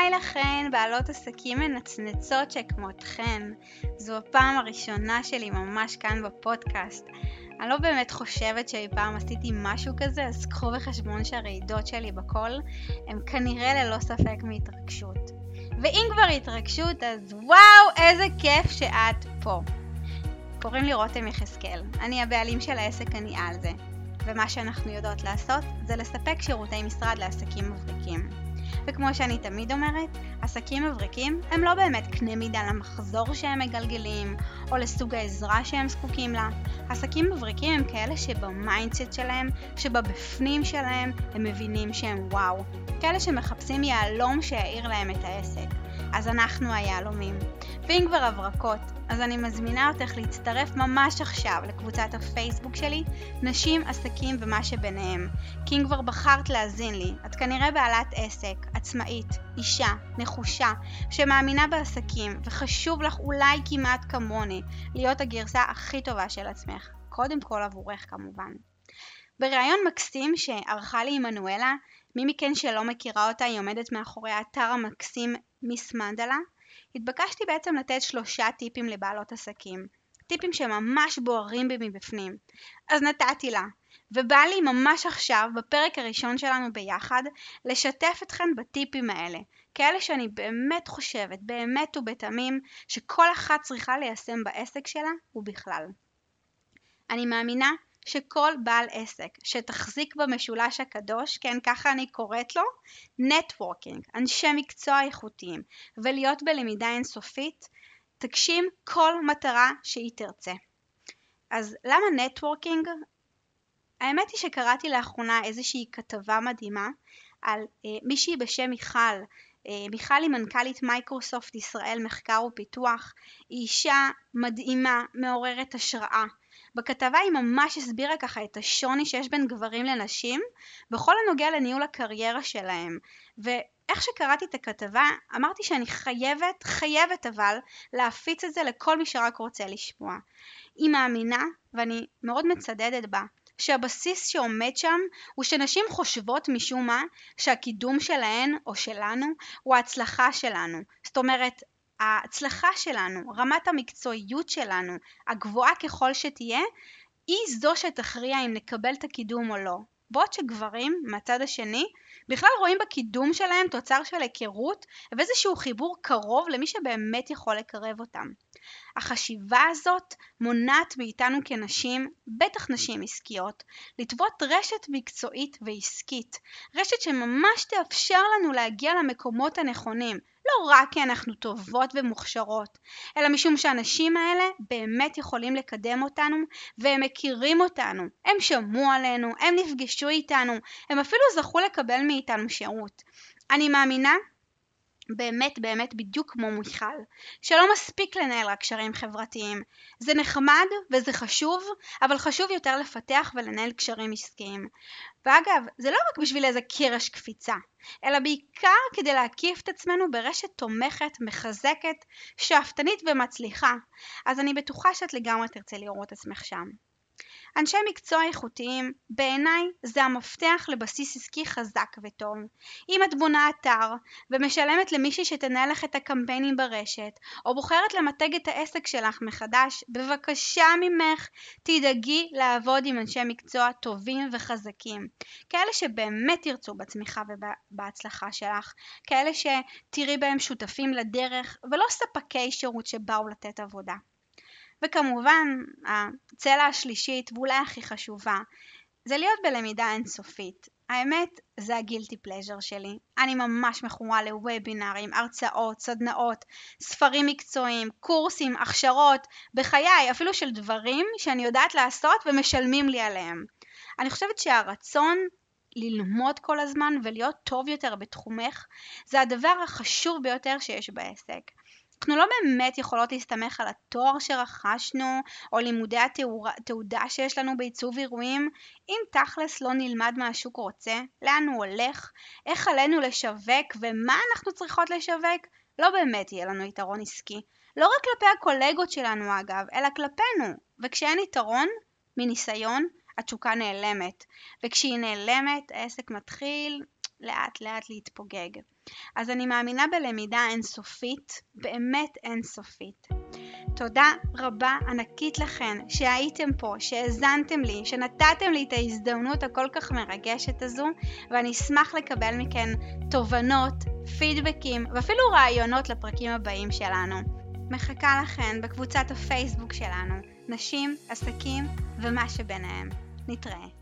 היי לכן, בעלות עסקים מנצנצות שכמותכן. זו הפעם הראשונה שלי ממש כאן בפודקאסט. אני לא באמת חושבת שאי פעם עשיתי משהו כזה, אז קחו בחשבון שהרעידות שלי בקול הם כנראה ללא ספק מהתרגשות. ואם כבר התרגשות, אז וואו, איזה כיף שאת פה. קוראים לי רותם יחזקאל, אני הבעלים של העסק אני על זה, ומה שאנחנו יודעות לעשות זה לספק שירותי משרד לעסקים מבריקים. וכמו שאני תמיד אומרת, עסקים מבריקים הם לא באמת קנה מידה למחזור שהם מגלגלים, או לסוג העזרה שהם זקוקים לה. עסקים מבריקים הם כאלה שב mindset שלהם, שבבפנים שלהם, הם מבינים שהם וואו. כאלה שמחפשים יהלום שיאיר להם את העסק. אז אנחנו היהלומים. ואם כבר הברקות, אז אני מזמינה אותך להצטרף ממש עכשיו לקבוצת הפייסבוק שלי, נשים, עסקים ומה שביניהם. כי אם כבר בחרת להאזין לי, את כנראה בעלת עסק, עצמאית, אישה, נחושה, שמאמינה בעסקים, וחשוב לך אולי כמעט כמוני, להיות הגרסה הכי טובה של עצמך. קודם כל עבורך כמובן. בריאיון מקסים שערכה לי עמנואלה, מי מכן שלא מכירה אותה, היא עומדת מאחורי האתר המקסים מיס מנדלה, התבקשתי בעצם לתת שלושה טיפים לבעלות עסקים. טיפים שממש בוערים בי מבפנים. אז נתתי לה, ובא לי ממש עכשיו, בפרק הראשון שלנו ביחד, לשתף אתכן בטיפים האלה. כאלה שאני באמת חושבת, באמת ובתמים, שכל אחת צריכה ליישם בעסק שלה ובכלל. אני מאמינה שכל בעל עסק שתחזיק במשולש הקדוש, כן ככה אני קוראת לו, נטוורקינג, אנשי מקצוע איכותיים, ולהיות בלמידה אינסופית, תגשים כל מטרה שהיא תרצה. אז למה networking? האמת היא שקראתי לאחרונה איזושהי כתבה מדהימה על אה, מישהי בשם מיכל, אה, מיכל היא מנכ"לית מייקרוסופט ישראל מחקר ופיתוח, היא אישה מדהימה, מעוררת השראה, בכתבה היא ממש הסבירה ככה את השוני שיש בין גברים לנשים בכל הנוגע לניהול הקריירה שלהם. ואיך שקראתי את הכתבה אמרתי שאני חייבת, חייבת אבל, להפיץ את זה לכל מי שרק רוצה לשמוע. היא מאמינה, ואני מאוד מצדדת בה, שהבסיס שעומד שם הוא שנשים חושבות משום מה שהקידום שלהן או שלנו הוא ההצלחה שלנו. זאת אומרת, ההצלחה שלנו, רמת המקצועיות שלנו, הגבוהה ככל שתהיה, היא זו שתכריע אם נקבל את הקידום או לא. בעוד שגברים, מהצד השני, בכלל רואים בקידום שלהם תוצר של היכרות ואיזשהו חיבור קרוב למי שבאמת יכול לקרב אותם. החשיבה הזאת מונעת מאיתנו כנשים, בטח נשים עסקיות, לטוות רשת מקצועית ועסקית, רשת שממש תאפשר לנו להגיע למקומות הנכונים, לא רק כי אנחנו טובות ומוכשרות, אלא משום שהאנשים האלה באמת יכולים לקדם אותנו והם מכירים אותנו, הם שמעו עלינו, הם נפגשו איתנו, הם אפילו זכו לקבל מאיתנו שירות. אני מאמינה באמת באמת בדיוק כמו מיכל, שלא מספיק לנהל רק קשרים חברתיים. זה נחמד וזה חשוב, אבל חשוב יותר לפתח ולנהל קשרים עסקיים. ואגב, זה לא רק בשביל איזה קרש קפיצה, אלא בעיקר כדי להקיף את עצמנו ברשת תומכת, מחזקת, שאפתנית ומצליחה. אז אני בטוחה שאת לגמרי תרצה לראות עצמך שם. אנשי מקצוע איכותיים, בעיניי זה המפתח לבסיס עסקי חזק וטוב. אם את בונה אתר ומשלמת למישהי שתנהל לך את הקמפיינים ברשת, או בוחרת למתג את העסק שלך מחדש, בבקשה ממך תדאגי לעבוד עם אנשי מקצוע טובים וחזקים. כאלה שבאמת ירצו בצמיחה ובהצלחה שלך, כאלה שתראי בהם שותפים לדרך ולא ספקי שירות שבאו לתת עבודה. וכמובן הצלע השלישית ואולי הכי חשובה זה להיות בלמידה אינסופית. האמת זה הגילטי פלז'ר שלי. אני ממש מכורה לוובינארים, הרצאות, סדנאות, ספרים מקצועיים, קורסים, הכשרות, בחיי אפילו של דברים שאני יודעת לעשות ומשלמים לי עליהם. אני חושבת שהרצון ללמוד כל הזמן ולהיות טוב יותר בתחומך זה הדבר החשוב ביותר שיש בעסק. אנחנו לא באמת יכולות להסתמך על התואר שרכשנו או לימודי התעודה שיש לנו בעיצוב אירועים אם תכלס לא נלמד מה השוק רוצה, לאן הוא הולך, איך עלינו לשווק ומה אנחנו צריכות לשווק, לא באמת יהיה לנו יתרון עסקי. לא רק כלפי הקולגות שלנו אגב, אלא כלפינו. וכשאין יתרון, מניסיון, התשוקה נעלמת. וכשהיא נעלמת, העסק מתחיל לאט לאט להתפוגג. אז אני מאמינה בלמידה אינסופית, באמת אינסופית. תודה רבה ענקית לכן שהייתם פה, שהאזנתם לי, שנתתם לי את ההזדמנות הכל כך מרגשת הזו, ואני אשמח לקבל מכן תובנות, פידבקים ואפילו רעיונות לפרקים הבאים שלנו. מחכה לכן בקבוצת הפייסבוק שלנו, נשים, עסקים ומה שביניהם. נתראה.